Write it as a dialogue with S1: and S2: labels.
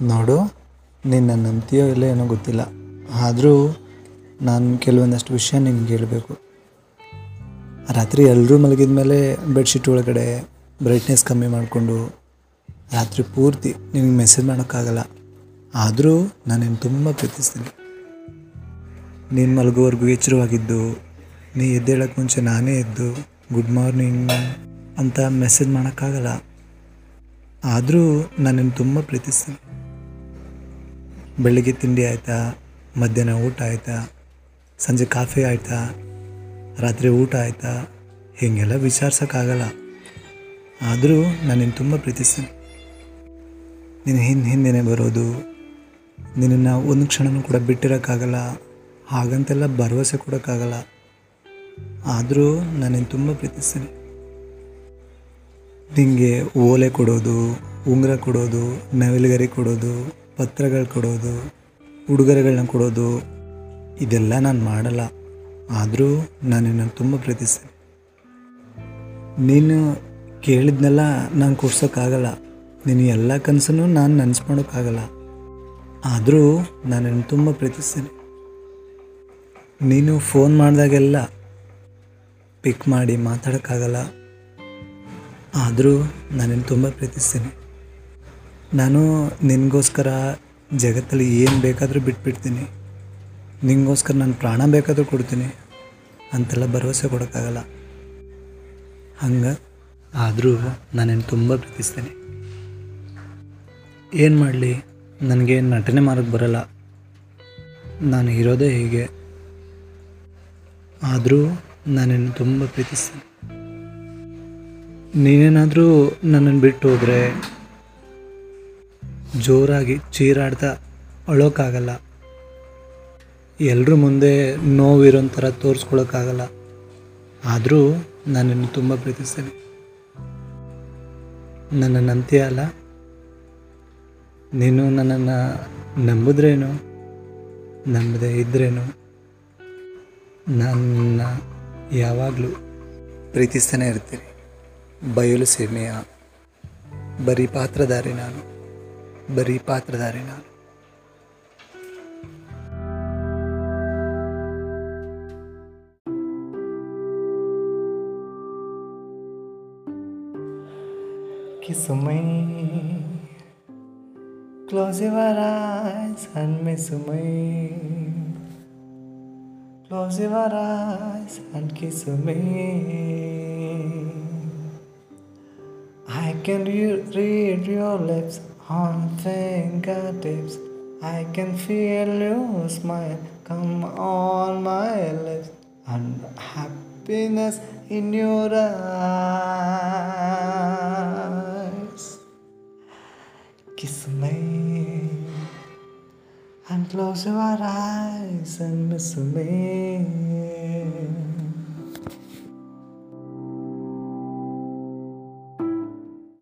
S1: ನೋಡು, ನಿನ್ನ ನಂಬ್ತೀಯೋ ಇಲ್ಲ ಏನೋ ಗೊತ್ತಿಲ್ಲ. ಆದರೂ ನಾನು ಕೆಲವೊಂದಷ್ಟು ವಿಷಯ ನಿಮ್ಗೆ ಹೇಳಬೇಕು. ರಾತ್ರಿ ಎಲ್ಲರೂ ಮಲಗಿದ ಮೇಲೆ ಬೆಡ್ಶೀಟ್ ಒಳಗಡೆ ಬ್ರೈಟ್ನೆಸ್ ಕಮ್ಮಿ ಮಾಡಿಕೊಂಡು ರಾತ್ರಿ ಪೂರ್ತಿ ನಿಮಗೆ ಮೆಸೇಜ್ ಮಾಡೋಕ್ಕಾಗಲ್ಲ. ಆದರೂ ನಾನು ನಿನ್ನ ತುಂಬ ಪ್ರೀತಿಸ್ತೀನಿ. ನೀನು ಮಲಗೋವರೆಗೂ ಎಚ್ಚರವಾಗಿದ್ದು, ನೀ ಎದ್ದೇಳಕ್ಕೆ ಮುಂಚೆ ನಾನೇ ಎದ್ದು ಗುಡ್ ಮಾರ್ನಿಂಗ್ ಅಂತ ಮೆಸೇಜ್ ಮಾಡೋಕ್ಕಾಗಲ್ಲ. ಆದರೂ ನಾನು ನಿನ್ನ ತುಂಬ ಪ್ರೀತಿಸ್ತೀನಿ. ಬೆಳಿಗ್ಗೆ ತಿಂಡಿ ಆಯಿತಾ, ಮಧ್ಯಾಹ್ನ ಊಟ ಆಯಿತಾ, ಸಂಜೆ ಕಾಫಿ ಆಯಿತಾ, ರಾತ್ರಿ ಊಟ ಆಯಿತಾ, ಹೀಗೆಲ್ಲ ವಿಚಾರಿಸೋಕ್ಕಾಗಲ್ಲ. ಆದರೂ ನಾನು ತುಂಬ ಪ್ರೀತಿಸ್ತೀನಿ. ನೀನು ಹಿಂದೆ ಹಿಂದೆನೇ ಬರೋದು ನಿನ್ನನ್ನು ಒಂದು ಕ್ಷಣನೂ ಕೂಡ ಬಿಟ್ಟಿರೋಕ್ಕಾಗಲ್ಲ, ಹಾಗಂತೆಲ್ಲ ಭರವಸೆ ಕೊಡೋಕ್ಕಾಗಲ್ಲ. ಆದರೂ ನಾನು ತುಂಬ ಪ್ರೀತಿಸ್ತೀನಿ. ನಿಮಗೆ ಓಲೆ ಕೊಡೋದು, ಉಂಗುರ ಕೊಡೋದು, ನವಿಲುಗರಿ ಕೊಡೋದು ಪತ್ರಗಳು ಕೊಡೋದು ಉಡುಗೊರೆಗಳನ್ನ ಕೊಡೋದು, ಇದೆಲ್ಲ ನಾನು ಮಾಡಲ್ಲ. ಆದರೂ ನಾನು ನಿನ್ನನ್ನು ತುಂಬ ಪ್ರೀತಿಸ್ತೀನಿ. ನೀನು ಕೇಳಿದ್ನೆಲ್ಲ ನಾನು ಕೊಡ್ಸೋಕ್ಕಾಗಲ್ಲ. ನಿನ್ನ ಎಲ್ಲ ಕನಸನ್ನು ನಾನು ನೆನೆಸ್ಕೊಳೋಕ್ಕಾಗಲ್ಲ ಆದರೂ ನಾನು ನಿನ್ನ ತುಂಬ ಪ್ರೀತಿಸ್ತೀನಿ. ನೀನು ಫೋನ್ ಮಾಡಿದಾಗೆಲ್ಲ ಪಿಕ್ ಮಾಡಿ ಮಾತಾಡೋಕ್ಕಾಗಲ್ಲ. ಆದರೂ ನಾನು ತುಂಬ ಪ್ರೀತಿಸ್ತೀನಿ. ನಾನು ನಿನಗೋಸ್ಕರ ಜಗತ್ತಲ್ಲಿ ಏನು ಬೇಕಾದರೂ ಬಿಟ್ಬಿಡ್ತೀನಿ. ನಿನಗೋಸ್ಕರ ನಾನು ಪ್ರಾಣ ಬೇಕಾದರೂ ಕೊಡ್ತೀನಿ. ಅಂತೆಲ್ಲ ಭರವಸೆ ಕೊಡೋಕ್ಕಾಗಲ್ಲ. ಹಂಗೆ ಆದರೂ ನಾನೇನು ತುಂಬ ಪ್ರೀತಿಸ್ತೀನಿ. ಏನು ಮಾಡಲಿ? ನನಗೆ ನಟನೆ ಮಾಡೋಕ್ಕೆ ಬರಲ್ಲ. ನಾನು ಇರೋದೇ ಹೀಗೆ. ಆದರೂ ನಿನ್ನ ತುಂಬ ಪ್ರೀತಿಸ್ತೀನಿ. ನೀನೇನಾದರೂ ನನ್ನನ್ನು ಬಿಟ್ಟು ಹೋದರೆ ಜೋರಾಗಿ ಚೀರಾಡ್ತಾ ಅಳೋಕ್ಕಾಗಲ್ಲ ಎಲ್ಲರ ಮುಂದೆ ನೋವಿರೋ ಥರ ತೋರಿಸ್ಕೊಳಕ್ಕಾಗಲ್ಲ ಆದರೂ ನಾನು ನಿನ್ನ ತುಂಬ ಪ್ರೀತಿಸ್ತೇನೆ. ನನ್ನ ನಂಬ್ತೀಯ ಅಲ್ಲ. ನೀನು ನನ್ನನ್ನು ನಂಬಿದ್ರೇನು? ನಂಬದೆ ಇದ್ರೇನು? ನನ್ನ ಯಾವಾಗಲೂ ಪ್ರೀತಿಸ್ತಾನೆ ಇರ್ತೀನಿ. ಬಯಲು ಸೀಮೆಯ ಬರೀ ಪಾತ್ರಧಾರಿ ನಾನು. ಬರೀ ಪಾತ್ರಧಾರಿ ನಾನು
S2: Kiss me. Close your eyes and miss me. Close your eyes and kiss me. I can re- read your lips on fingertips. I can feel your smile come on my lips and happiness in your eyes. Kiss me and close your eyes and miss me.